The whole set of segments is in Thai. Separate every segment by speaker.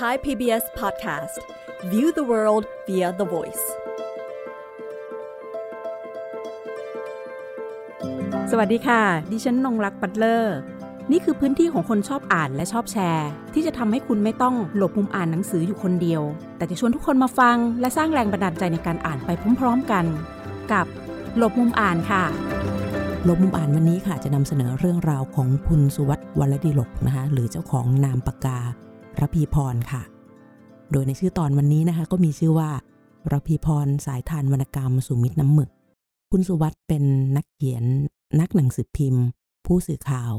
Speaker 1: Thai PBS Podcast View the world via the voice
Speaker 2: สวัสดีค่ะ ดิฉันนงรักปัตเลอร์ นี่คือพื้นที่ของคนชอบอ่านและชอบแชร์ ที่จะทำให้คุณไม่ต้องหลบมุมอ่านหนังสืออยู่คนเดียว แต่จะชวนทุกคนมาฟัง และสร้างแรงบันดาลใจในการอ่านไปพร้อมๆกัน กับหลบมุมอ่านค่ะห
Speaker 3: ลบมุมอ่านวันนี้ค่ะจะนำเสนอเรื่องราวของคุณสุวัตวรดีหลกนะคะหรือเจ้าของนามปากกา ระพีพรค่ะ โดยในชื่อตอนวันนี้นะคะ ก็มีชื่อว่าระพีพรสายทานวรรณกรรมสุมิตรน้ำหมึก คุณสุวัตเป็นนักเขียน นักหนังสือพิมพ์ ผู้สื่อข่าว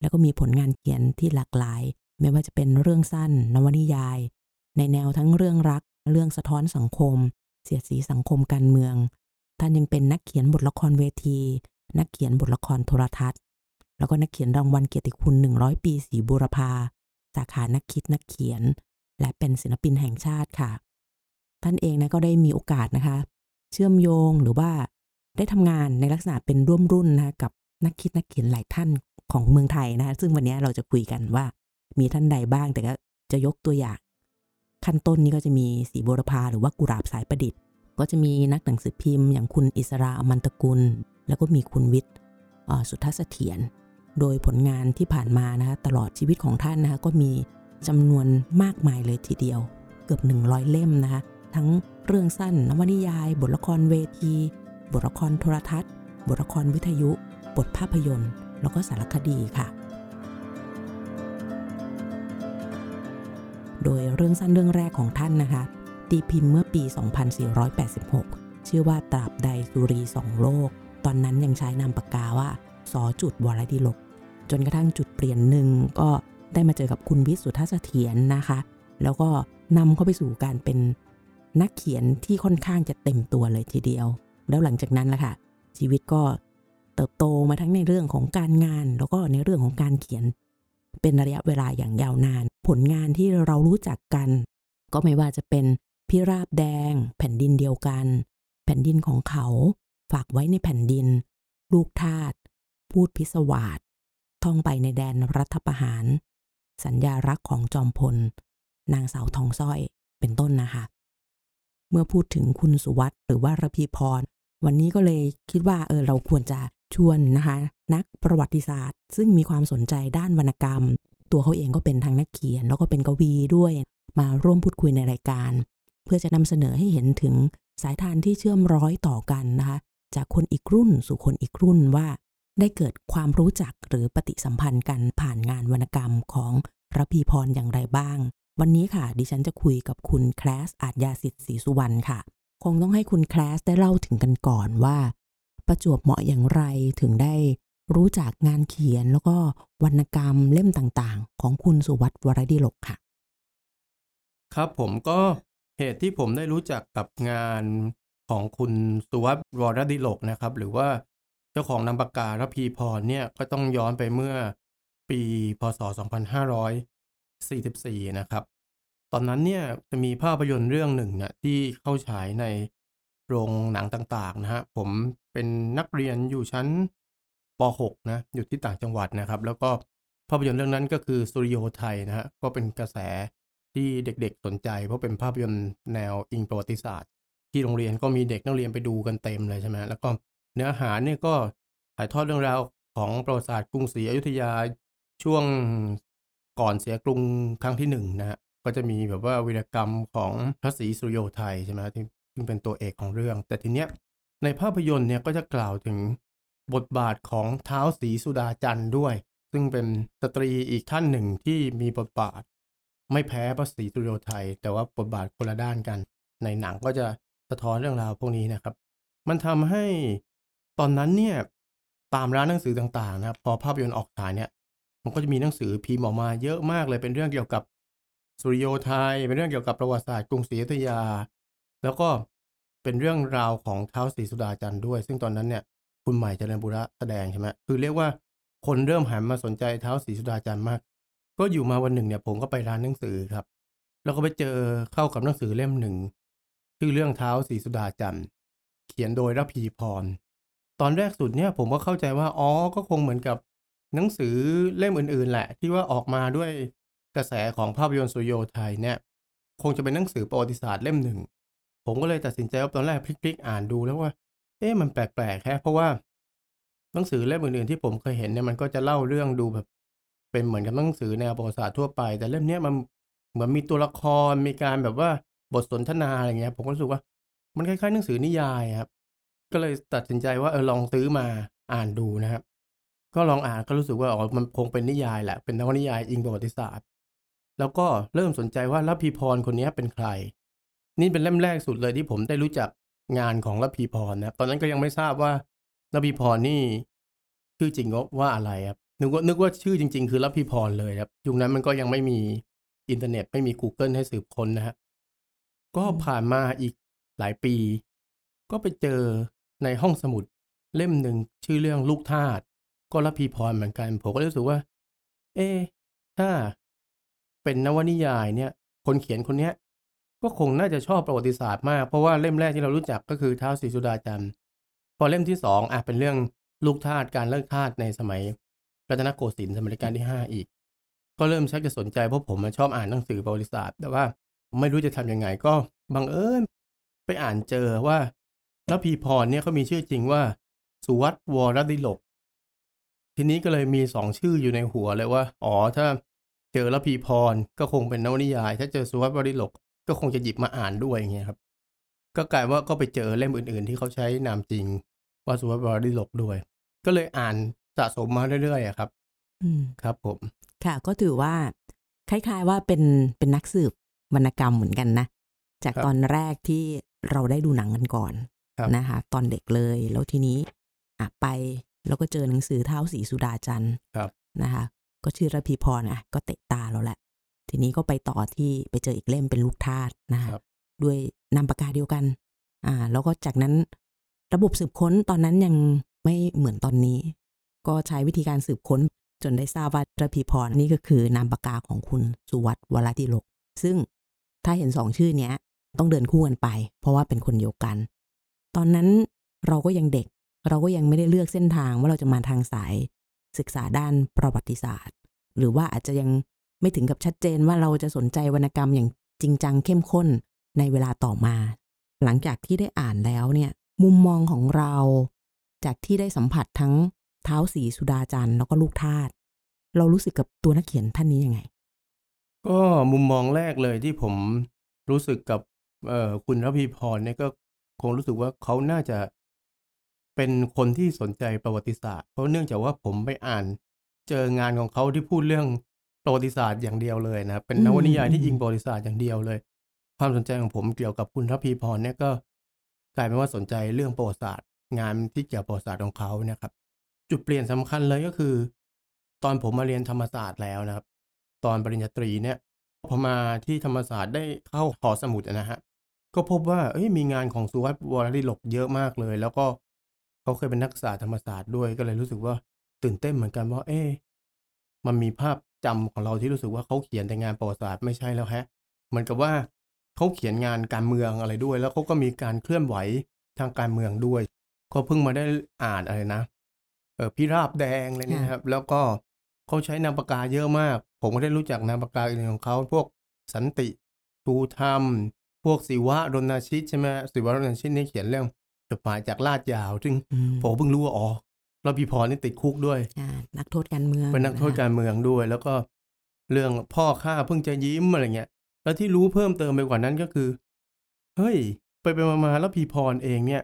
Speaker 3: แล้วก็มีผลงานเขียนที่หลากหลาย ไม่ว่าจะเป็นเรื่องสั้น นวนิยาย ในแนวทั้งเรื่องรัก เรื่องสะท้อนสังคม เสียดสีสังคมการเมือง ท่านยังเป็นนักเขียนบทละครเวที นักเขียนบทละครโทรทัศน์ แล้วก็นักเขียนรางวัลเกียรติคุณ 100 ปีสีบุรพา สาขานักคิดนักเขียน และเป็นศิลปินแห่งชาติค่ะ ท่านเองนะก็ได้มีโอกาสนะคะ เชื่อมโยงหรือว่าได้ทำงานในลักษณะเป็นร่วมรุ่นนะกับนักคิดนักเขียนหลายท่านของเมืองไทยนะคะซึ่งวันนี้เราจะคุยกันว่ามีท่านใดบ้างแต่ก็จะยกตัวอย่าง ขั้นต้นนี้ก็จะมีสีบุรพาหรือว่ากุราบสายประดิษฐ์ ก็จะมีนักหนังสือพิมพ์ อย่างคุณอิสราอมันตกุล แล้วก็มีคุณวิทย์สุทัศเสถียร โดยผลงานที่ผ่านมานะคะตลอดชีวิตของท่านนะคะก็มีจำนวนมากมายเลยทีเดียว เกือบ 100 เล่มนะคะทั้งเรื่องสั้นนวนิยาย บทละครเวที บทละครโทรทัศน์ บทละครวิทยุ บทภาพยนตร์ แล้วก็สารคดีค่ะ โดยเรื่องสั้นเรื่องแรกของท่านนะคะ ตีพิมพ์เมื่อปี 2486 ชื่อว่าตราบใดสุรีสองโลก ตอนนั้นยังใช้นามปากกาว่า สอจุดวรดิลก จนกระทั่งจุดเปลี่ยนหนึ่งก็ได้มาเจอกับคุณวิสุทธเสถียรนะคะ แล้วก็นำเข้าไปสู่การเป็นนักเขียนที่ค่อนข้างจะเต็มตัวเลยทีเดียว แล้วหลังจากนั้นล่ะค่ะ ชีวิตก็เติบโตมาทั้งในเรื่องของการงาน แล้วก็ในเรื่องของการเขียน เป็นระยะเวลาอย่างยาวนาน ผลงานที่เรารู้จักกัน ก็ไม่ว่าจะเป็นพิราบแดง แผ่นดินเดียวกัน แผ่นดินของเขา ฝากไว้ในแผ่นดิน ลูกทาส พูดพิศวาสท่องไปในแดนรัฐประหาร สัญญารักของจอมพล นางสาวทองสร้อยเป็นต้นนะคะ เมื่อพูดถึงคุณสุวัตหรือว่าระพีพร วันนี้ก็เลยคิดว่าเออเราควรจะชวนนะคะ นักประวัติศาสตร์ ซึ่งมีความสนใจด้านวรรณกรรม ตัวเขาเองก็เป็นทางนักเขียน แล้วก็เป็นกวีด้วย มาร่วมพูดคุยในรายการ เพื่อจะนำเสนอให้เห็นถึงสายทานที่เชื่อมร้อยต่อกันนะคะ จากคนอีกรุ่นสู่คนอีกรุ่นว่า ได้เกิดความรู้จักหรือปฏิสัมพันธ์กันผ่านงานวรรณกรรมของระพีพรอย่างไรบ้าง วันนี้ค่ะ ดิฉันจะคุยกับคุณแคลสอาจยาสิทธิ์ศรีสุวรรณค่ะ คงต้องให้คุณแคลสได้เล่าถึงกันก่อนว่า ประจวบเหมาะอย่างไรถึงได้รู้จักงานเขียนแล้วก็วรรณกรรมเล่มต่างๆ ของคุณสุวัตวรดิลกค่ะ
Speaker 4: ครับผมก็เหตุที่ผมได้รู้จักกับงานของคุณสุวัตวรดิลกนะครับ หรือว่า เจ้าของนามปากการพีพรเนี่ยก็ต้องย้อนไปเมื่อปีพศ 2544 นะครับ ตอนนั้นเนี่ยจะมีภาพยนตร์เรื่องหนึ่งเนี่ยที่เข้าฉายในโรงหนังต่างๆนะฮะผมเป็นนักเรียนอยู่ชั้นป .6 นะอยู่ที่ต่างจังหวัดนะครับ แล้วก็ภาพยนตร์เรื่องนั้นก็คือสุริโยไทยนะฮะก็เป็นกระแสที่เด็กๆสนใจ เพราะเป็นภาพยนตร์แนวอิงประวัติศาสตร์ ที่โรงเรียนก็มีเด็กนักเรียนไปดูกันเต็มเลยใช่ไหมแล้วก็ เนื้อหาเนี่ยก็ถ่ายทอดเรื่องราวของประวัติศาสตร์กรุงศรีอยุธยาช่วงก่อนเสียกรุงครั้งที่หนึ่งนะฮะก็จะมีแบบว่าวีรกรรมของพระศรีสุริโยไทยใช่ไหมที่ซึ่งเป็นตัวเอกของเรื่อง แต่ทีเนี้ยในภาพยนตร์เนี่ยก็จะกล่าวถึงบทบาทของเท้าศรีสุดาจันทร์ด้วย ซึ่งเป็นสตรีอีกท่านหนึ่งที่มีบทบาท ไม่แพ้พระศรีสุริโยไทย แต่ว่าบทบาทคนละด้านกัน ในหนังก็จะสะท้อนเรื่องราวพวกนี้นะครับ มันทำให้ ตอนนั้นเนี่ยตามร้านหนังสือต่างๆนะครับพอภาพยนตร์ออกฉายเนี่ย มันก็จะมีหนังสือพิมพ์ออกมาเยอะมากเลยเป็นเรื่องเกี่ยวกับสุริโยไทยเป็นเรื่องเกี่ยวกับประวัติศาสตร์กรุงศรีอยุธยา แล้วก็เป็นเรื่องราวของเท้าศรีสุดาจันทร์ด้วย ซึ่งตอนนั้นเนี่ยคุณใหม่เจริญบุระแสดงใช่ไหมคือเรียกว่าคนเริ่มหันมาสนใจเท้าศรีสุดาจันทร์มาก ก็อยู่มาวันหนึ่งเนี่ยผมก็ไปร้านหนังสือครับ แล้วก็ไปเจอเข้ากับหนังสือเล่มหนึ่งชื่อเรื่องเท้าศรีสุดาจันทร์เขียนโดยรพีพร ตอนแรกสุดเนี่ยผมก็เข้าใจว่า อ๋อ ก็คงเหมือนกับหนังสือเล่มอื่น ๆ แหละ ที่ว่าออกมาด้วยกระแสของภาพยนตร์สุโยไทยเนี่ย คงจะเป็นหนังสือประวัติศาสตร์เล่มหนึ่ง ผมก็เลยตัดสินใจว่าตอนแรกพลิกๆ อ่านดูแล้วว่า เอ๊ะมันแปลกๆแค่เพราะว่าหนังสือเล่มอื่นๆที่ผมเคยเห็นเนี่ยมันก็จะเล่าเรื่องดูแบบ เป็นเหมือนกับหนังสือแนวประวัติศาสตร์ทั่วไป แต่เล่มเนี้ยมันเหมือนมีตัวละครมีการแบบว่าบทสนทนาอะไรเงี้ย ผมก็รู้สึกว่า มันคล้ายๆหนังสือนิยายครับ ก็เลยตัดสินใจว่าเออลองซื้อมาอ่านดูนะครับ ก็ลองอ่านก็รู้สึกว่าอ๋อมันคงเป็นนิยายแหละ เป็นนวนิยายอิงประวัติศาสตร์ แล้วก็เริ่มสนใจว่ารับพีพรคนนี้เป็นใคร นี่เป็นเล่มแรกสุดเลยที่ผมได้รู้จักงานของรับพีพรนะตอนนั้นก็ยังไม่ทราบว่ารับพีพรนี่ชื่อจริงว่าอะไรครับนึกว่านึกว่าชื่อจริง ๆ คือรับพีพรเลยครับยุคนั้นมันก็ยังไม่มีอินเทอร์เน็ตไม่มี Google ให้สืบค้นนะฮะก็ผ่านมาอีกหลายปี ก็ไปเจอ ในห้องสมุดเล่มหนึ่งชื่อเรื่องลูกทาสก็รับพีพรเหมือนกัน ผมก็รู้สึกว่า เอ๊ถ้าเป็นนวนิยายเนี่ย คนเขียนคนเนี้ย ก็คงน่าจะชอบประวัติศาสตร์มาก เพราะว่าเล่มแรกที่เรารู้จักก็คือท้าวศรีสุดาจันทร์พอเล่มที่สองอะเป็นเรื่องลูกทาสการเลิกทาสในสมัยรัตนโกสินทร์สมัยรัชกาลที่ห้าอีก ก็เริ่มชักจะสนใจเพราะผมชอบอ่านหนังสือประวัติศาสตร์ แต่ว่าไม่รู้จะทำยังไงก็บังเอิญไปอ่านเจอว่า ระพีพรเนี่ยเขามีชื่อจริงว่า สุวัตวรดิลก ทีนี้ก็เลยมีสองชื่ออยู่ในหัวเลยว่า อ๋อถ้าเจอระพีพรก็คงเป็นนวนิยาย ถ้าเจอสุวัตวรดิลก ก็คงจะหยิบมาอ่านด้วยอย่างเงี้ยครับ ก็กลายว่าก็ไปเจอเล่มอื่น ๆ ที่เขาใช้นามจริงว่าสุวัตวรดิลกด้วย ก็เลยอ่านสะสมมาเรื่อยๆครับ
Speaker 3: อืม
Speaker 4: ครับ ผม
Speaker 3: ค่ะ ก็ถือว่า คล้าย ๆ ว่าเป็นเป็นนักสืบวรรณกรรมเหมือนกันนะจากตอนแรกที่เราได้ดูหนังกันก่อน
Speaker 4: ครับ
Speaker 3: นะคะ ตอนเด็กเลย แล้วทีนี้อะไปแล้วก็เจอหนังสือเท้าสีสุดาจันทร์
Speaker 4: ครับ
Speaker 3: นะคะ ก็ชื่อระพีพรอะ ก็เตะตาเราแหละ ทีนี้ก็ไปต่อที่ไปเจออีกเล่มเป็นลูกทาสนะคะ
Speaker 4: ครับ
Speaker 3: ด้วยนามปากกาเดียวกัน อ่า แล้วก็จากนั้นระบบสืบค้นตอนนั้นยังไม่เหมือนตอนนี้ ก็ใช้วิธีการสืบค้นจนได้ทราบว่าระพีพรนี่ก็คือนามปากกาของคุณสุวัตวรติโลก ซึ่งถ้าเห็นสองชื่อเนี้ย ต้องเดินคู่กันไป เพราะว่าเป็นคนเดียวกัน ตอนนั้นเราก็ยังเด็ก เราก็ยังไม่ได้เลือกเส้นทางว่าเราจะมาทางสาย ศึกษาด้านประวัติศาสตร์ หรือว่าอาจจะยังไม่ถึงกับชัดเจนว่าเราจะสนใจวรรณกรรมอย่างจริงจังเข้มข้นในเวลาต่อมา หลังจากที่ได้อ่านแล้วเนี่ย มุมมองของเรา จากที่ได้สัมผัสทั้งเท้าสีสุดาจันทร์แล้วก็ลูกทาสเรารู้สึกกับตัวนักเขียนท่านนี้ยังไง
Speaker 4: ก็มุมมองแรกเลยที่ผมรู้สึกกับคุณระพีพรเนี่ยก็ คงรู้สึกว่าเขาน่าจะเป็นคนที่สนใจประวัติศาสตร์ เพราะเนื่องจากว่าผมไปอ่านเจองานของเขาที่พูดเรื่องประวัติศาสตร์อย่างเดียวเลยนะครับเป็นนวนิยายที่
Speaker 3: อืม
Speaker 4: อิงประวัติศาสตร์อย่างเดียวเลย ความสนใจของผมเกี่ยวกับคุณระพีพรเนี่ยก็กลายเป็นว่าสนใจเรื่องประวัติศาสตร์ งานที่เกี่ยวกับประวัติศาสตร์ของเขาเนี่ยครับ จุดเปลี่ยนสำคัญเลยก็คือ ตอนผมมาเรียนธรรมศาสตร์แล้วนะครับ ตอนปริญญาตรีเนี่ยพอมาที่ธรรมศาสตร์ได้เข้าหอสมุดนะฮะ ก็พบว่าเอ้ยมีงานของสุวัตวรดิลกเยอะมากเลย แล้วก็เขาเคยเป็นนักศึกษาธรรมศาสตร์ด้วยก็เลยรู้สึกว่าตื่นเต้นเหมือนกันว่า เอ๊ะมันมีภาพจำของเราที่รู้สึกว่าเขาเขียนแต่งานประวัติศาสตร์ไม่ใช่แล้วแฮะเหมือนกับว่าเขาเขียนงานการเมืองอะไรด้วย แล้วเขาก็มีการเคลื่อนไหวทางการเมืองด้วยก็เพิ่งมาได้อ่านอะไรนะเออพิราบแดงอะไรเนี่ยนะครับ แล้วก็เขาใช้นามปากกาเยอะมาก ผมก็ได้รู้จักนามปากกาอื่นของเขาพวกสันติทูธรรม พวกศิวะรณชิตใช่ไหมศิวะรณชิตนี่เขียนเรื่องจดหมายจากลาดยาว ซึ่ง
Speaker 3: อืม
Speaker 4: ผมเพิ่งรู้ว่าอ๋อเราพีพรนี่ติดคุกด้วย
Speaker 3: อ่านักโทษการเมือง
Speaker 4: เป็นนักโทษะ
Speaker 3: คะ
Speaker 4: การเมืองด้วย แล้วก็เรื่องพ่อข้าเพิ่งจะยิ้มอะไรเงี้ย แล้วที่รู้เพิ่มเติมไปกว่านั้นก็คือ เฮ้ย ไปไปมามาแล้วพีพรเองเนี่ย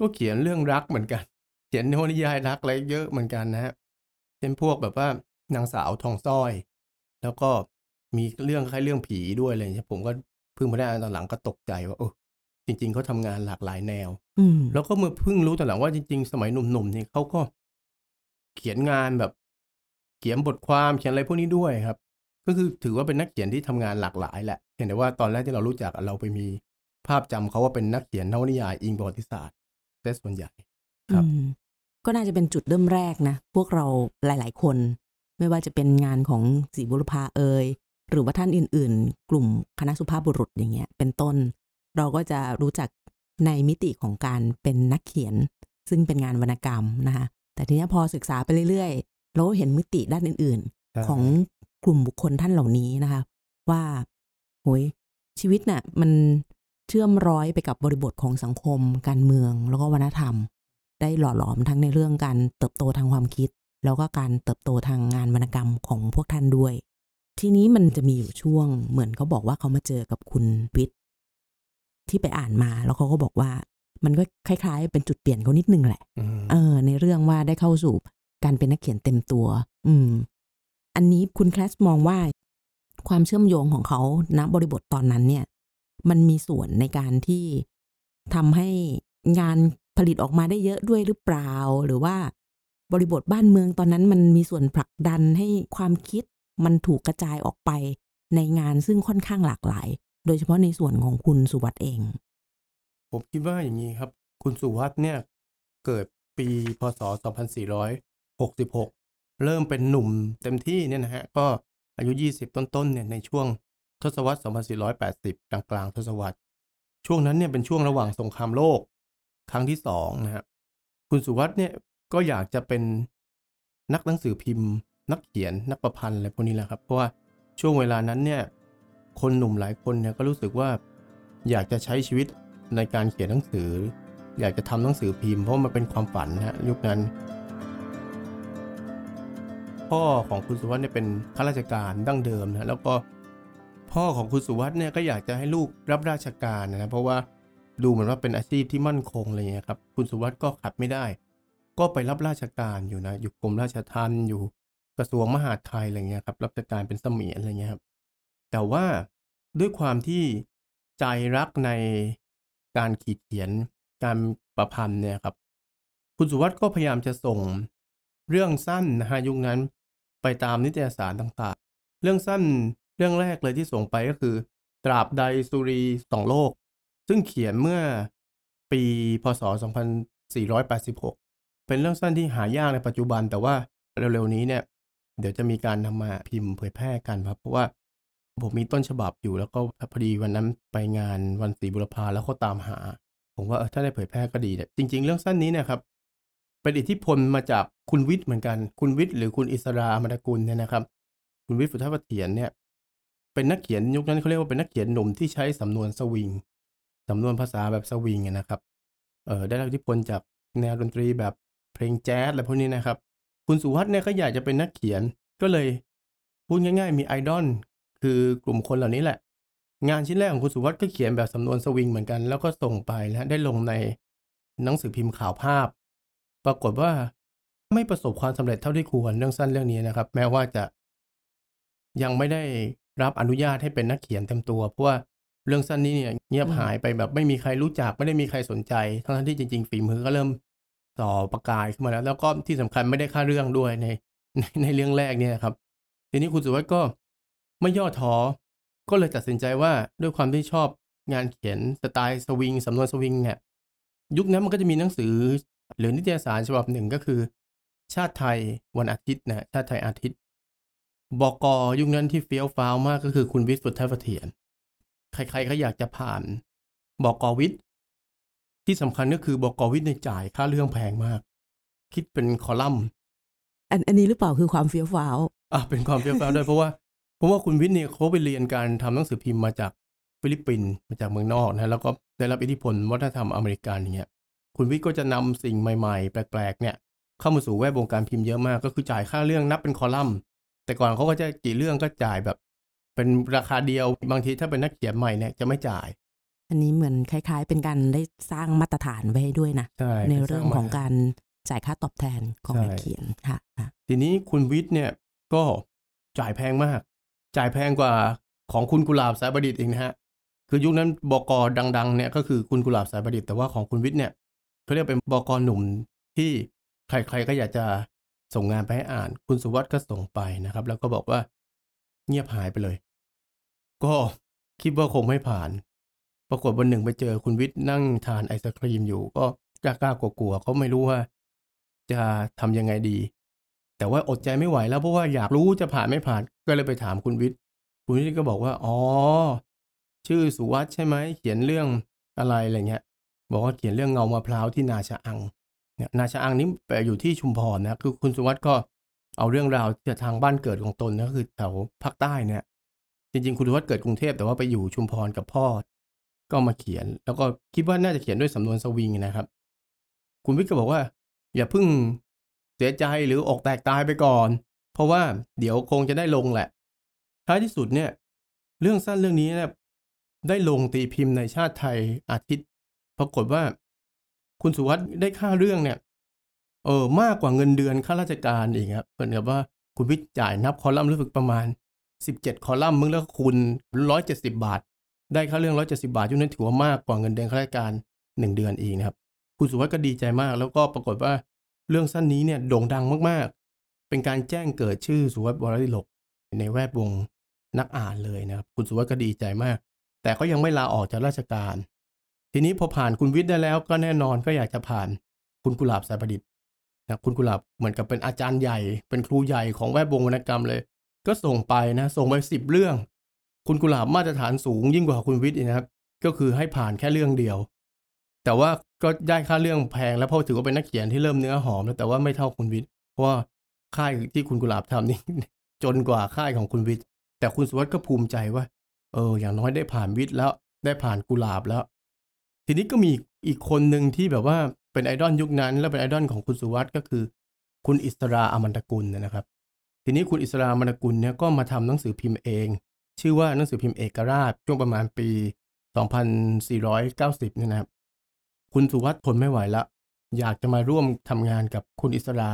Speaker 4: ก็เขียนเรื่องรักเหมือนกัน เขียนนวนิยายรักอะไรเยอะเหมือนกันนะฮะเช่นพวกแบบว่านางสาวทองสร้อย แล้วก็มีเรื่องคล้ายเรื่องผีด้วยอะไรอย่างเงี้ยผมก็ เพิ่งมาได้อ่านตอนหลังก็ตกใจว่าโอ้จริง ๆเขาทำงานหลากหลายแนว
Speaker 3: อืม
Speaker 4: แล้วก็เมื่อเพิ่งรู้ตอนหลังว่าจริง ๆ สมัยหนุ่มๆเนี่ยเขาก็เขียนงานแบบ เขียนบทความเขียนอะไรพวกนี้ด้วยครับ ก็คือถือว่าเป็นนักเขียนที่ทำงานหลากหลายแหละเห็นแต่ว่าตอนแรกที่เรารู้จักอะเราไปมีภาพจำเขาว่าเป็นนักเขียนนวนิยายอิงประวัติศาสตร์แต่ส่วนใหญ่ครับ
Speaker 3: อืมก็น่าจะเป็นจุดเริ่มแรกนะ พวกเราหลาย ๆ คน ไม่ว่าจะเป็นงานของศรีบุรพาเอย หรือว่าท่านอื่น ๆ กลุ่มคณะสุภาพบุรุษอย่างเงี้ยเป็นต้น เราก็จะรู้จักในมิติของการเป็นนักเขียน ซึ่งเป็นงานวรรณกรรมนะคะแต่ทีนี้พอศึกษาไปเรื่อยๆ เราก็เห็นมิติด้านอื่น ๆ ของกลุ่มบุคคลท่านเหล่านี้นะคะ ว่าโหยชีวิตน่ะมันเชื่อมร้อยไปกับบริบทของสังคม การเมือง แล้วก็วัฒนธรรม ได้หล่อหลอมทั้งในเรื่องการเติบโตทางความคิด แล้วก็การเติบโตทางงานวรรณกรรมของพวกท่านด้วย ทีนี้มันจะมีอยู่ช่วง เหมือนเขาบอกว่าเขามาเจอกับคุณวิทย์ที่ไปอ่านมาแล้วเขาก็บอกว่า มันก็คล้าย ๆ เป็นจุดเปลี่ยนเขานิดนึงแหละ
Speaker 4: อืม
Speaker 3: เออ ในเรื่องว่าได้เข้าสู่การเป็นนักเขียนเต็มตัว อืม อันนี้คุณแคลสมองว่า ความเชื่อมโยงของเขาณบริบทตอนนั้นเนี่ย มันมีส่วนในการที่ทำให้งานผลิตออกมาได้เยอะด้วยหรือเปล่า หรือว่าบริบทบ้านเมืองตอนนั้นมันมีส่วนผลักดันให้ความคิด มันถูกกระจายออกไปในงานซึ่งค่อนข้างหลากหลาย โดยเฉพาะในส่วนของคุณสุวัตเอง
Speaker 4: ผมคิดว่าอย่างนี้ครับ คุณสุวัตเนี่ยเกิดปีพศ 2466 เริ่มเป็นหนุ่มเต็มที่เนี่ยนะฮะ ก็อายุ 20 ต้นๆเนี่ยในช่วงทศวรรษ 2480 กลางกลางทศวรรษ ช่วงนั้นเนี่ยเป็นช่วงระหว่างสงครามโลก ครั้งที่สองนะฮะ คุณสุวัตเนี่ยก็อยากจะเป็นนักหนังสือพิมพ์ นักเขียนนักประพันธ์อะไรพวกนี้แหละครับ เพราะว่าช่วงเวลานั้นเนี่ยคนหนุ่มหลายคนเนี่ยก็รู้สึกว่าอยากจะใช้ชีวิตในการเขียนหนังสือ อยากจะทำหนังสือพิมพ์เพราะมันเป็นความฝันนะฮะยุคนั้น พ่อของคุณสุวัสด์เนี่ยเป็นข้าราชการดั้งเดิมนะแล้วก็พ่อของคุณสุวัสด์เนี่ยก็อยากจะให้ลูกรับราชการนะเพราะว่าดูเหมือนว่าเป็นอาชีพที่มั่นคงอะไรเงี้ยครับคุณสุวัสด์ก็ขัดไม่ได้ ก็ไปรับราชการอยู่นะอยู่กรมราชทัณฑ์อยู่ กระทรวงมหาดไทยอะไรเงี้ยครับรับราชการเป็นเสมียนอะไรเงี้ยครับแต่ว่าด้วยความที่ใจรักในการขีดเขียนการประพันธ์เนี่ยครับ คุณสุวัสด์ก็พยายามจะส่งเรื่องสั้นนะฮะยุคนั้นไปตามนิตยสารต่างๆ เรื่องสั้นเรื่องแรกเลยที่ส่งไปก็คือ ตราบใดสุรีสองโลก ซึ่งเขียนเมื่อปีพศ 2486 เป็นเรื่องสั้นที่หายากในปัจจุบันแต่ว่าเร็วๆนี้เนี่ย เดี๋ยวจะมีการนำมาพิมพ์เผยแพร่กันครับ เพราะว่าผมมีต้นฉบับอยู่แล้วก็พอดีวันนั้นไปงานวันศรีบุรพาแล้วเขาตามหา ผมว่าถ้าได้เผยแพร่ก็ดีเนี่ยจริง ๆ เรื่องสั้นนี้นะครับเป็นอิทธิพลมาจากคุณวิทย์เหมือนกัน คุณวิทย์หรือคุณอิสราอมรกุลเนี่ยนะครับ คุณวิทย์ฟุทธวัฒเถียนเนี่ย เป็นนักเขียนยุคนั้นเขาเรียกว่าเป็นนักเขียนหนุ่มที่ใช้สำนวนสวิงสำนวนภาษาแบบสวิงนะครับเออได้รับอิทธิพลจากแนวดนตรีแบบเพลงแจ๊สอะไรพวกนี้นะครับ คุณสุวัฒน์เนี่ยก็อยากจะเป็นนักเขียน ก็เลยพูดง่าย ๆ มีไอดอลคือกลุ่มคนเหล่านี้แหละ งานชิ้นแรกของคุณสุวัฒน์ก็เขียนแบบสำนวนสวิงเหมือนกัน แล้วก็ส่งไปแล้วได้ลงในหนังสือพิมพ์ข่าวภาพ ปรากฏว่าไม่ประสบความสำเร็จเท่าที่ควรเรื่องสั้นเรื่องนี้นะครับ แม้ว่าจะ ยังไม่ได้รับอนุญาตให้เป็นนักเขียนเต็มตัว เพราะว่าเรื่องสั้นนี้เนี่ยเงียบหายไปแบบไม่มีใครรู้จักไม่ได้มีใครสนใจ ทั้งที่จริงๆฝีมือก็เริ่ม ต่อประกายขึ้นมาแล้ว แล้วก็ที่สำคัญไม่ได้ค่าเรื่องด้วยในในในเรื่องแรกเนี่ยครับ ทีนี้คุณสุวัสด์ก็ไม่ย่อท้อก็เลยตัดสินใจว่าด้วยความที่ชอบงานเขียนสไตล์สวิงสำนวนสวิงเนี่ยยุคนั้นมันก็จะมีหนังสือ หรือนิตยสารฉบับหนึ่งก็คือ ชาติไทยวันอาทิตย์นะชาติไทยอาทิตย์บอกอยุคนั้นที่เฟี้ยวฟ้าวมากก็คือคุณวิทย์สุทธเสถียรใครๆก็อยากจะผ่านบอกอวิทย์ ที่สำคัญก็คือบอกอวิทย์ในยจ่ายค่าเรื่องแพงมาก คิดเป็นคอลัมน์
Speaker 3: อันอันนี้หรือเปล่าคือความเฟี้ยวฟ้าว
Speaker 4: อะเป็นความเฟี้ยวฟ้าวด้วยเพราะว่าเพราะว่าคุณวิทย์เนี่ยเขาไปเรียนการทำหนังสือพิมพ์มาจากฟิลิปปินส์มาจากเมืองนอกนะแล้วก็ได้รับอิทธิพลวัฒนธรรมอเมริกันอย่างเงี้ยคุณวิทย์ก็จะนำสิ่งใหม่ๆ แปลกๆ เนี่ยเข้ามาสู่แวดวงการพิมพ์เยอะมาก ก็คือจ่ายค่าเรื่องนับเป็นคอลัมน์ แต่ก่อนเขาก็จะกี่เรื่องก็จ่ายแบบ เป็นราคาเดียวบางทีถ้าเป็นนักเขียนใหม่เนี่ยจะไม่จ่าย
Speaker 3: อันนี้เหมือนคล้าย ๆ เป็นการได้สร้างมาตรฐานไว้ให้ด้วยนะ
Speaker 4: ใช่
Speaker 3: ใน
Speaker 4: ป็
Speaker 3: เรื่อง
Speaker 4: สา
Speaker 3: ของ
Speaker 4: มา
Speaker 3: การจ่ายค่าตอบแทนของ
Speaker 4: ใช่
Speaker 3: นักเขียนค่ะค่ะ
Speaker 4: ทีนี้คุณวิทย์เนี่ยก็จ่ายแพงมาก จ่ายแพงกว่าของคุณกุหลาบสายประดิษฐ์อีกนะฮะ คือยุคนั้นบกดังๆเนี่ยก็คือคุณกุหลาบสายประดิษฐ์แต่ว่าของคุณวิทย์เนี่ยเขาเรียกเป็นบกหนุ่มที่ใครๆก็อยากจะส่งงานไปให้อ่าน คุณสุวัสด์ก็ส่งไปนะครับ แล้วก็บอกว่าเงียบหายไปเลย ก็คิดว่าคงไม่ผ่าน ปรากฏวันหนึ่งไปเจอคุณวิทย์นั่งทานไอศครีมอยู่ ก็กล้ากลัวๆเขาไม่รู้ว่า จะทำยังไงดี แต่ว่าอดใจไม่ไหวแล้วเพราะว่าอยากรู้จะผ่านไม่ผ่านก็เลยไปถามคุณวิทย์คุณวิทย์ก็บอกว่าอ๋อชื่อสุวัสด์ใช่ไหมเขียนเรื่องอะไรอะไรเงี้ย บอกว่าเขียนเรื่องเงามะพร้าวที่นาชะอังเนี่ยนาชะอังนี้ไปอยู่ที่ชุมพรนะคือคุณสุวัสด์ก็เอาเรื่องราวจากทางบ้านเกิดของตนก็คือแถวภาคใต้เนี่ยจริงๆ คุณสุวัฒน์เกิดกรุงเทพแต่ว่าไปอยู่ชุมพรกับพ่อ ก็มาเขียน แล้วก็คิดว่าน่าจะเขียนด้วยสำนวนสวิงนะครับ คุณวิทย์ก็บอกว่า อย่าพิ่งเสียใจหรืออกแตกตายไปก่อน เพราะว่าเดี๋ยวคงจะได้ลงแหละท้ายที่สุดเนี่ย เรื่องสั้นเรื่องนี้เนี่ยได้ลงตีพิมพ์ในชาติไทยอาทิตย์ ปรากฏว่า คุณสุวัสด์ได้ค่าเรื่องเนี่ย เออมากกว่าเงินเดือนข้าราชการอีกครับเหมือนกับว่าคุณวิทย์จ่ายนับคอลัมน์รู้สึกประมาณ 17 คอลัมน์มึงแล้วคูณ170 บาท ได้ค่าเรื่อง170บาทยุนั้นถือว่ามากกว่าเงินเดือนข้าราชการ1เดือนอีกนะครับ คุณสุวัสด์ก็ดีใจมาก แล้วก็ปรากฏว่าเรื่องสั้นนี้เนี่ยโด่งดังมากๆ เป็นการแจ้งเกิดชื่อสุวัสด์วรดิลกในแวดวงนักอ่านเลยนะครับ คุณสุวัสด์ก็ดีใจมาก แต่ก็ยังไม่ลาออกจากราชการ ทีนี้พอผ่านคุณวิทย์ได้แล้ว ก็แน่นอนก็อยากจะผ่านคุณกุหลาบสายประดิษฐ์นะคุณกุหลาบเหมือนกับเป็นอาจารย์ใหญ่ เป็นครูใหญ่ของแวดวงวรรณกรรมเลย ก็ส่งไปนะ ส่งไปสิบเรื่อง คุณกุหลาบมาตรฐานสูงยิ่งกว่าคุณวิทย์นะครับ ก็คือให้ผ่านแค่เรื่องเดียว แต่ว่าก็ได้ค่าเรื่องแพงแล้วเพราะถือว่าเป็นนักเขียนที่เริ่มเนื้อหอมแล้วแต่ว่าไม่เท่าคุณวิทย์เพราะว่าค่ายที่คุณกุหลาบทำนี่จนกว่าค่ายของคุณวิทย์แต่คุณสุวัสด์ก็ภูมิใจว่า เออ อย่างน้อยได้ผ่านวิทย์แล้ว ได้ผ่านกุหลาบแล้ว ทีนี้ก็มีอีกคนหนึ่งที่แบบว่าเป็นไอดอลยุคนั้น และเป็นไอดอลของคุณสุวัสด์ก็คือ คุณอิสราอมันตกุลนะครับ ทีนี้คุณอิสราอมันตกุลเนี่ยก็มาทำหนังสือพิมพ์เอง ชื่อว่าหนังสือพิมพ์เอกราชช่วงประมาณปี 2490เนี่ยนะครับ คุณสุวัสด์ทนไม่ไหวละ อยากจะมาร่วมทำงานกับคุณอิสรา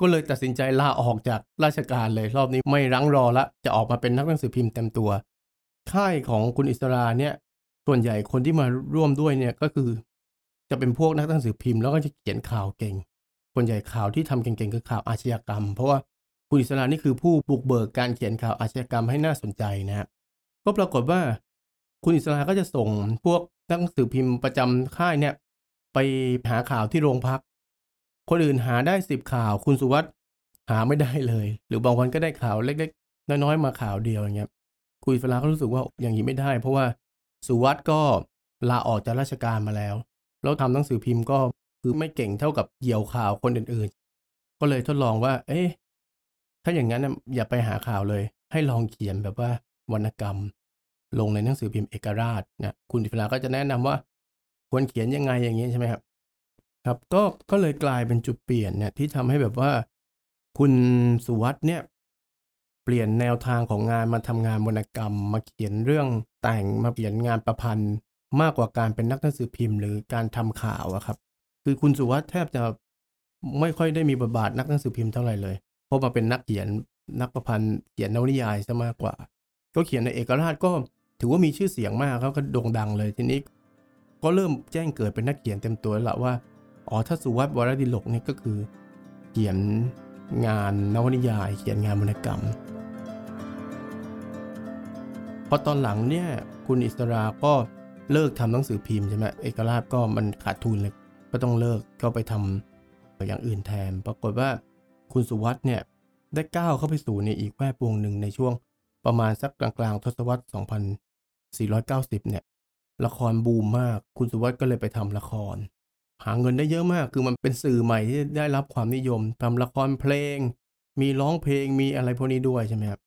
Speaker 4: ก็เลยตัดสินใจลาออกจากราชการเลยรอบนี้ไม่รั้งรอละ จะออกมาเป็นนักหนังสือพิมพ์เต็มตัว ค่ายของคุณอิสราเนี่ย ส่วนใหญ่คนที่มาร่วมด้วยเนี่ยก็คือ จะเป็นพวกนักหนังสือพิมพ์แล้วก็จะเขียนข่าวเก่งส่วนใหญ่ข่าวที่ทำเก่งๆคือข่าวอาชญากรรม เพราะว่า คุณอิสรานี่คือผู้บุกเบิกการเขียนข่าวอาชญากรรมให้น่าสนใจนะฮะก็ปรากฏว่าคุณอิสราก็จะส่งพวกนักสือพิมพ์ประจำค่ายเนี่ย ไปหาข่าวที่โรงพัก คนอื่นหาได้สิบข่าว คุณสุวัสด์หาไม่ได้เลย หรือบางวันก็ได้ข่าวเล็ก ๆ น้อยๆมาข่าวเดียวอย่างเงี้ยคุณอิสราก็รู้สึกว่าอย่างนี้ไม่ได้ เพราะว่าสุวัสด์ก็ลาออกจากราชการมาแล้ว แล้วทำหนังสือพิมพ์ก็คือไม่เก่งเท่ากับเหยี่ยวข่าวคนอื่นๆ ก็เลยทดลองว่า เอ๊ะ ถ้าอย่างนั้นอย่าไปหาข่าวเลย ให้ลองเขียนแบบว่าวรรณกรรม ลงในหนังสือพิมพ์เอกราชนะคุณอิสราก็จะแนะนำว่า ควรเขียนยังไงอย่างนี้ใช่ไหมครับ ครับ ก็ก็เลยกลายเป็นจุดเปลี่ยนเนี่ยที่ทำให้แบบว่า คุณสุวัสด์เนี่ย เปลี่ยนแนวทางของงานมาทำงานวรรณกรรม มาเขียนเรื่องแต่งมาเขียนงานประพันธ์มากกว่าการเป็นนักหนังสือพิมพ์ หรือการทำข่าวอะครับ คือคุณสุวัสด์แทบจะไม่ค่อยได้มีบทบาทนักหนังสือพิมพ์เท่าไหร่เลย ราะมาเป็นนักเขียนนักประพันธ์เขียนนวนิยายซะมากกว่า ก็เขียนในเอกราชก็ถือว่ามีชื่อเสียงมากเขาก็โด่งดังเลยทีนี้ ก็เริ่มแจ้งเกิดเป็นนักเขียนเต็มตัวแล้วละว่าอ๋อถ้าสุวัสด์วรดิลกเนี่ยก็คือ เขียนงานนวนิยาย เขียนงานวรรณกรรมพอตอนหลังเนี่ยคุณอิสราก็เลิกทำหนังสือพิมพ์ใช่ไหมเอกราชก็มันขาดทุนเลยก็ต้องเลิกก็ไปทำอย่างอื่นแทน ปรากฏว่า คุณสุวัสด์เนี่ยได้ก้าวเข้าไปสู่ในอีกแวดวงหนึ่งในช่วงประมาณสักกลางๆ ทศวรรษ 2490 เนี่ย ละครบูมมาก คุณสุวัสด์ก็เลยไปทำละคร หาเงินได้เยอะมาก คือมันเป็นสื่อใหม่ที่ได้รับความนิยมทำละครเพลง มีร้องเพลง มีอะไรพวกนี้ด้วยใช่ไหมครับ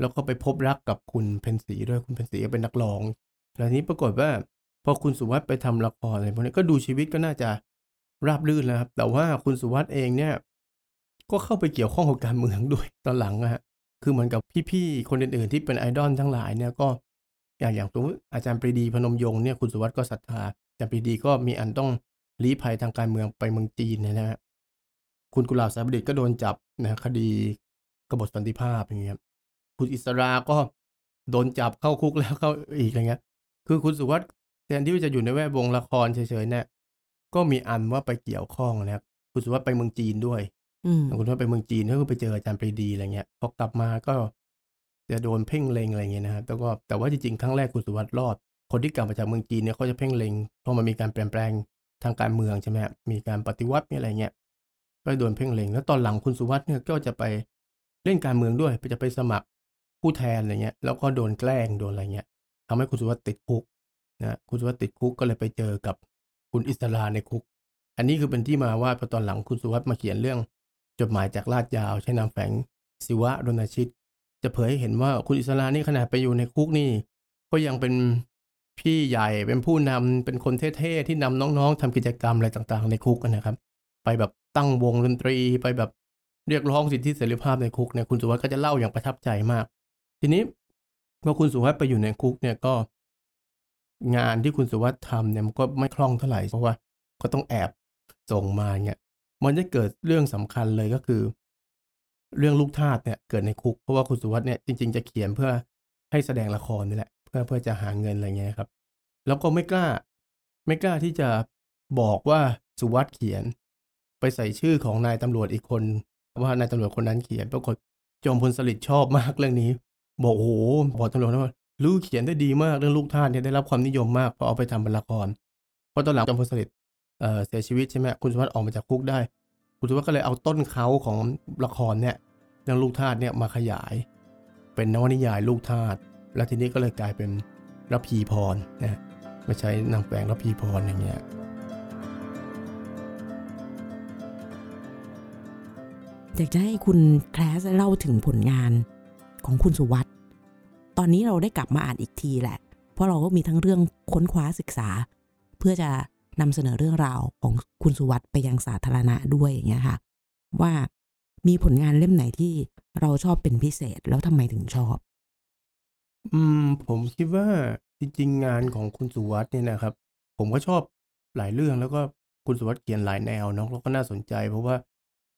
Speaker 4: แล้วก็ไปพบรักกับคุณเพนสีด้วย คุณเพนสีก็เป็นนักร้อง แล้วนี้ปรากฏว่าพอคุณสุวัสด์ไปทำละครอะไรพวกนี้ก็ดูชีวิตก็น่าจะราบรื่นแล้วครับ แต่ว่าคุณสุวัสด์เองเนี่ย ก็เข้าไปเกี่ยวข้องกับการเมืองด้วยตอนหลังนะฮะคือเหมือนกับพี่ๆคนอื่นๆที่เป็นไอดอลทั้งหลายเนี่ยก็อย่างอย่างสมมติอาจารย์ปรีดีพนมยงค์เนี่ยคุณสุวัสด์ก็ศรัทธาอาจารย์ปรีดีก็มีอันต้องลี้ภัยทางการเมืองไปเมืองจีนนะฮะคุณกุหลาบสายประดิษฐ์ก็โดนจับนะคดีกบฏสันติภาพอย่างเงี้ยคุณอิสราก็โดนจับเข้าคุกแล้วเข้าอีกอะไรเงี้ย คือคุณสุวัสด์แทนที่จะอยู่ในแวดวงละครเฉยๆเนี่ยก็มีอันว่าไปเกี่ยวข้องนะครับคุณสุวัสด์ไปเมืองจีนด้วย คุณว่าไปเมืองจีนก็คือไปเจออาจารย์ปรีดีอะไรเงี้ยพอกลับมาก็จะโดนเพ่งเลงอะไรเงี้ยนะฮะแต่ก็แต่ว่าจริงๆครั้งแรกคุณสุวัสด์รอด คนที่กลับมาจากเมืองจีนเนี่ยเขาจะเพ่งเลงเพราะมันมีการเปลี่ยนแปลงทางการเมืองใช่ไหมมีการปฏิวัติมีอะไรเงี้ยก็โดนเพ่งเลงแล้วตอนหลังคุณสุวัสด์เนี่ยก็จะไปเล่นการเมืองด้วยไปจะไปสมัครผู้แทนอะไรเงี้ย แล้วก็โดนแกล้งโดนอะไรเงี้ยทำให้คุณสุวัสด์ติดคุกนะคุณสุวัสด์ติดคุกก็เลยไปเจอกับคุณอิสราในคุก อันนี้คือเป็นที่มาว่าพอตอนหลังคุณสุวัสด์มาเขียนเรื่อง จดหมายจากลาดยาวใช้นามแฝงศิวะรณชิต จะเผยให้เห็นว่าคุณอิสรานี่ขนาดไปอยู่ในคุกนี่ ก็ยังเป็นพี่ใหญ่เป็นผู้นำเป็นคนเท่ๆที่นำน้องๆทำกิจกรรมอะไรต่างๆ ในคุกนะครับ ไปแบบตั้งวงดนตรีไปแบบเรียกร้องสิทธิเสรีภาพในคุกเนี่ยคุณสุวัสด์ก็จะเล่าอย่างประทับใจมาก ทีนี้เมื่อคุณสุวัสด์ไปอยู่ในคุกเนี่ยก็ งานที่คุณสุวัสด์ทำเนี่ยมันก็ไม่คล่องเท่าไหร่เพราะว่าก็ต้องแอบส่งมาเนี่ย มันจะเกิดเรื่องสำคัญเลยก็คือ เรื่องลูกทาสเนี่ยเกิดในคุกเพราะว่าคุณสุวัสด์เนี่ยจริงๆจะเขียนเพื่อให้แสดงละครนี่แหละ เพื่อเพื่อจะหาเงินอะไรเงี้ยครับ แล้วก็ไม่กล้า ไม่กล้าที่จะบอกว่าสุวัสด์เขียน ไปใส่ชื่อของนายตำรวจอีกคน ว่านายตำรวจคนนั้นเขียนปรากฏจอมพลสฤษดิ์ชอบมากเรื่องนี้ บอกโอ้โหบอกตำรวจว่าลูกเขียนได้ดีมากเรื่องลูกทาสเนี่ยได้รับความนิยมมากพอเอาไปทำเป็นละครเพราะตอนหลังจอมพลสฤษดิ์ เเสียชีวิตใช่ไหมคุณสุวัสดิ์ออกมาจากคุกได้ คุณสุวัสดิ์ก็เลยเอาต้นเขาของละครเนี่ยเรื่องลูกทาสเนี่ยมาขยาย เป็นนวนิยายลูกทาสแล้วทีนี้ก็เลยกลายเป็นรพีพรนะไม่ใช้นางแฝงรพีพรอย่างเงี้ย
Speaker 3: อยากจะให้คุณแคลสเล่าถึงผลงานของคุณสุวัสด์ตอนนี้เราได้กลับมาอ่านอีกทีแหละ เพราะเราก็มีทั้งเรื่องค้นคว้าศึกษา เพื่อจะ นำเสนอเรื่องราวของคุณสุวัสด์ไปยังสาธารณะด้วยอย่างเงี้ยค่ะ ว่ามีผลงานเล่มไหนที่เราชอบเป็นพิเศษแล้วทำไมถึงชอบ
Speaker 4: อืม ผมคิดว่าจริงๆงานของคุณสุวัสด์เนี่ยนะครับ ผมก็ชอบหลายเรื่องแล้วก็คุณสุวัสด์เขียนหลายแนวเนาะแล้วก็น่าสนใจ เพราะว่า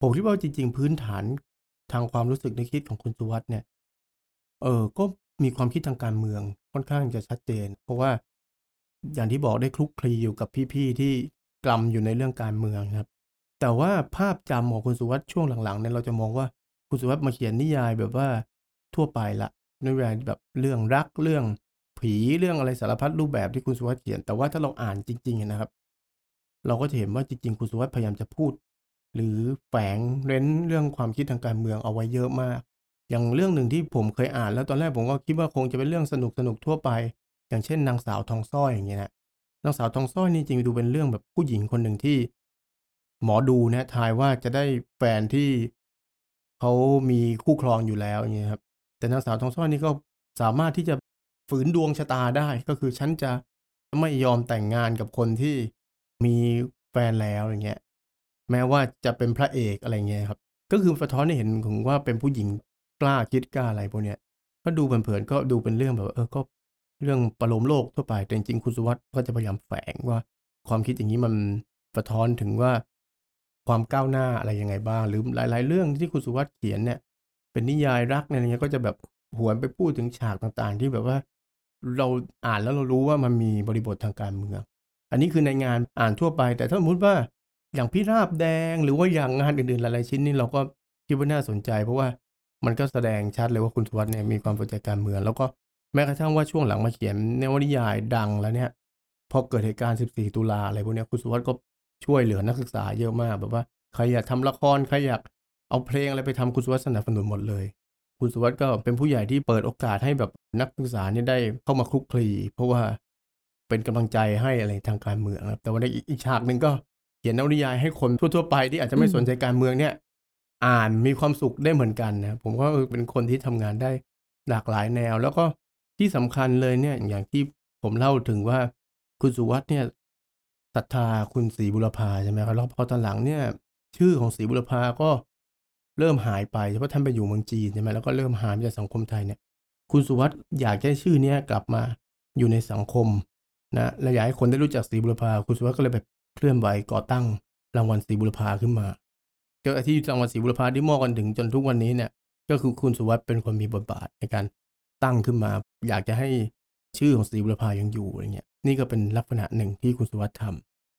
Speaker 4: ผมคิดว่าจริง ๆ พื้นฐานทางความรู้สึกในคิดของคุณสุวัสด์เนี่ย เออก็มีความคิดทางการเมืองค่อนข้างจะชัดเจน เพราะว่า อย่างที่บอกได้คลุกคลีอยู่กับพี่ๆที่กลัมอยู่ในเรื่องการเมืองครับ แต่ว่าภาพจำของคุณสุวัสด์ช่วงหลังๆเนี่ยเราจะมองว่าคุณสุวัสด์มาเขียนนิยายแบบว่าทั่วไปละนิยายแบบเรื่องรักเรื่องผีเรื่องอะไรสารพัดรูปแบบที่คุณสุวัสด์เขียน แต่ว่าถ้าเราอ่านจริง ๆนะครับ เราก็จะเห็นว่าจริง ๆ คุณสุวัสด์พยายามจะพูด หรือแฝงเร้นเรื่องความคิดทางการเมืองเอาไว้เยอะมาก อย่างเรื่องหนึ่งที่ผมเคยอ่านแล้วตอนแรกผมก็คิดว่าคงจะเป็นเรื่องสนุกสนุกทั่วไป อย่างเช่นนางสาวทองสร้อยอย่างเงี้ยนะนางสาวทองสร้อยนี่จริงดูเป็นเรื่องแบบผู้หญิงคนหนึ่งที่ หมอดูนะทายว่าจะได้แฟนที่เขามีคู่ครองอยู่แล้วอย่างเงี้ยครับ แต่นางสาวทองสร้อยนี่ก็สามารถที่จะฝืนดวงชะตาได้ก็คือฉันจะไม่ยอมแต่งงานกับคนที่มีแฟนแล้วอย่างเงี้ย แม้ว่าจะเป็นพระเอกอะไรเงี้ยครับ ก็คือสะท้อนให้เห็นถึงว่าเป็นผู้หญิงกล้าคิดกล้าอะไรพวกเนี้ยก็ดูเผินๆก็ดูเป็นเรื่องแบบเออก็ เรื่องประโลมโลกทั่วไป แต่จริงๆคุณสุวัสด์ก็จะพยายามแฝงว่าความคิดอย่างนี้มันสะท้อนถึงว่าความก้าวหน้าอะไรยังไงบ้าง หรือหลาย ๆ เรื่องที่คุณสุวัสด์เขียนเนี่ย เป็นนิยายรักอะไรเงี้ยก็จะแบบหวนไปพูดถึงฉากต่างๆ ที่แบบว่าเราอ่านแล้วเรารู้ว่ามันมีบริบททางการเมือง อันนี้คือในงานอ่านทั่วไป แต่ถ้าสมมติว่าอย่างพิราบแดงหรือว่าอย่างงานอื่นๆหลายๆชิ้นนี่เราก็คิดว่าน่าสนใจ เพราะว่ามันก็แสดงชัดเลยว่าคุณสุวัสด์เนี่ยมีความสนใจการเมือง แล้วก็ แม้กระทั่งว่าช่วงหลังมาเขียนนวนิยายดังแล้วเนี่ย พอเกิดเหตุการณ์ 14 ตุลาอะไรพวกนี้คุณสุวัสด์ก็ช่วยเหลือนักศึกษาเยอะมาก แบบว่าใครอยากทำละครใครอยากเอาเพลงอะไรไปทำคุณสุวัสด์สนับสนุนหมดเลย คุณสุวัสด์ก็เป็นผู้ใหญ่ที่เปิดโอกาสให้แบบนักศึกษาเนี่ยได้เข้ามาคลุกคลี เพราะว่าเป็นกำลังใจให้อะไรทางการเมืองครับแต่ว่าในอีกฉากหนึ่งก็เขียนนวนิยายให้คนทั่วๆไปที่อาจจะไม่สนใจการเมืองเนี่ย อ่านมีความสุขได้เหมือนกันนะผมก็เป็นคนที่ทำงานได้หลากหลายแนว แล้วก็ ที่สำคัญเลยเนี่ยอย่างที่ผมเล่าถึงว่าคุณสุวัสด์เนี่ยศรัทธาคุณศรีบุรพาใช่ไหมครับแล้วพอตอนหลังเนี่ย ชื่อของศรีบุรพาก็เริ่มหายไปเพราะท่านไปอยู่เมืองจีนใช่ไหมแล้วก็เริ่มหายจากสังคมไทยเนี่ย คุณสุวัสด์อยากให้ชื่อเนี้ยกลับมาอยู่ในสังคมนะและอยากให้คนได้รู้จักศรีบุรพาคุณสุวัสด์ก็เลยแบบเคลื่อนไหวก่อตั้งรางวัลศรีบุรพาขึ้นมาก็ที่รางวัลศรีบุรพาที่มอบกันถึงจนทุกวันนี้เนี่ย ก็คือคุณสุวัสด์เป็นคนมีบทบาทในการ ตั้งขึ้นมา อยากจะให้ชื่อของศรีบุรพายังอยู่อะไรเงี้ยนี่ก็เป็นลักษณะหนึ่งที่คุณสุวัสด์ท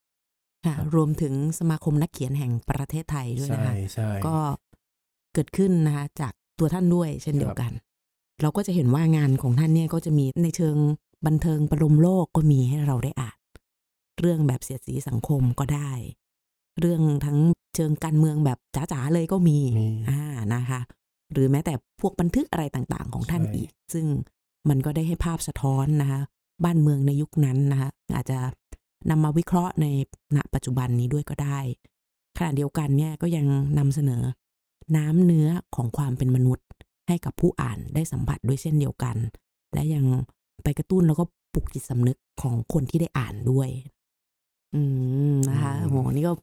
Speaker 4: ำ
Speaker 3: ค่ะรวมถึงสมาคมนักเขียนแห่งประเทศไทยด้วยนะคะ
Speaker 4: ใช่ใช่
Speaker 3: ก็เกิดขึ้นนะคะจากตัวท่านด้วยเช่นเดียวกัน เราก็จะเห็นว่างานของท่านเนี่ยก็จะมีในเชิงบันเทิงประลมโลกก็มีให้เราได้อ่านเรื่องแบบเสียดสีสังคมก็ได้ เรื่องทั้งเชิงการเมืองแบบจ๋าๆเลยก็มี
Speaker 4: มี
Speaker 3: อ่านะคะ หรือแม้แต่พวกบันทึกอะไรต่างๆ ของท่าน
Speaker 4: ใช่
Speaker 3: อีก ซึ่งมันก็ได้ให้ภาพสะท้อนนะคะ บ้านเมืองในยุคนั้นนะคะอาจจะนำมาวิเคราะห์ในณปัจจุบันนี้ด้วยก็ได้ขณะเดียวกันเนี่ยก็ยังนำเสนอน้ำเนื้อของความเป็นมนุษย์ ให้กับผู้อ่านได้สัมผัสด้วยเช่นเดียวกัน และยังไปกระตุ้นแล้วก็ปลุกจิตสำนึกของคนที่ได้อ่านด้วย อืมนะคะ
Speaker 4: อืม
Speaker 3: โหนี่ก็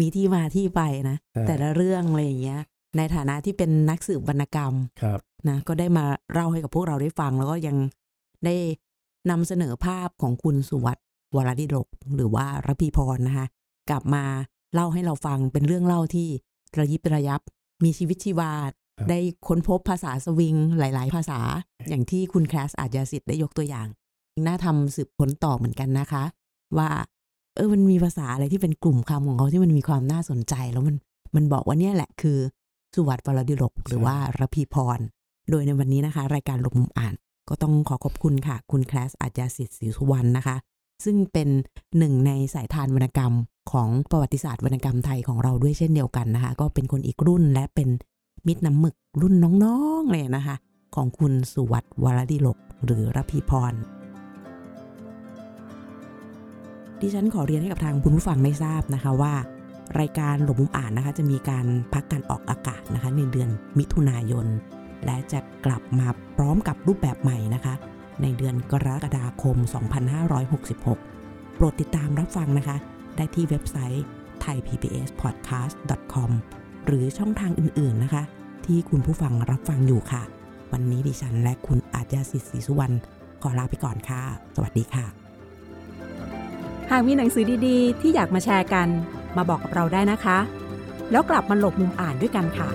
Speaker 3: มีที่มาที่ไปนะ
Speaker 4: ใช่
Speaker 3: แต่ละเรื่องอะไรอย่างเงี้ย ในฐานะที่เป็นนักสืบวรรณกรรม
Speaker 4: ครับ
Speaker 3: นะก็ได้มาเล่าให้กับพวกเราได้ฟัง แล้วก็ยังได้นำเสนอภาพของคุณสุวัตวรดิโลกหรือว่าระพีพรนะคะกลับมาเล่าให้เราฟังเป็นเรื่องเล่าที่ระยิบระยับมีชีวิตชีวา
Speaker 4: ครับ
Speaker 3: ได้ค้นพบภาษาสวิงหลาย ๆ ภาษา อย่างที่คุณแคลสอาจยาสิทธิ์ได้ยกตัวอย่าง น่าทำสืบค้นต่อเหมือนกันนะคะ ว่าเออมันมีภาษาอะไรที่เป็นกลุ่มคำของเขาที่มันมีความน่าสนใจ แล้วมันมันบอกว่าเนี่ยแหละคือ สุวัตวรดิโลกหรือว่าระพีพร โดยในวันนี้นะคะ รายการหลบมุมอ่าน ก็ต้องขอขอบคุณค่ะ คุณแคลสอาจยาสิทธิ์ศรีสุวรรณนะคะ ซึ่งเป็นหนึ่งในสายทานวรรณกรรมของประวัติศาสตร์วรรณกรรมไทยของเราด้วยเช่นเดียวกันนะคะ ก็เป็นคนอีกรุ่นและเป็นมิตรน้ำหมึกรุ่นน้องๆเลยนะคะ ของคุณสุวัตวรดิโลกหรือระพีพรดิฉันขอเรียนให้กับทางคุณผู้ฟังได้ทราบนะคะว่า รายการหลบมุมอ่านนะคะ จะมีการพักการออกอากาศนะคะ ในเดือนมิถุนายน และจะกลับมาพร้อมกับรูปแบบใหม่นะคะ ในเดือนกรกฎาคม 2566 โปรดติดตามรับฟังนะคะ ได้ที่เว็บไซต์ thaipbspodcast.com หรือช่องทางอื่นๆนะคะ ที่คุณผู้ฟังรับฟังอยู่ค่ะ วันนี้ดิฉันและคุณอาจยาสิทธิ์ศรีสุวรรณขอลาไปก่อนค่ะ สวัสดีค่ะ
Speaker 2: หากมีหนังสือดีๆ ที่อยากมาแชร์กัน มาบอกกับเราได้นะคะ แล้วกลับมาหลบมุมอ่านด้วยกันค่ะ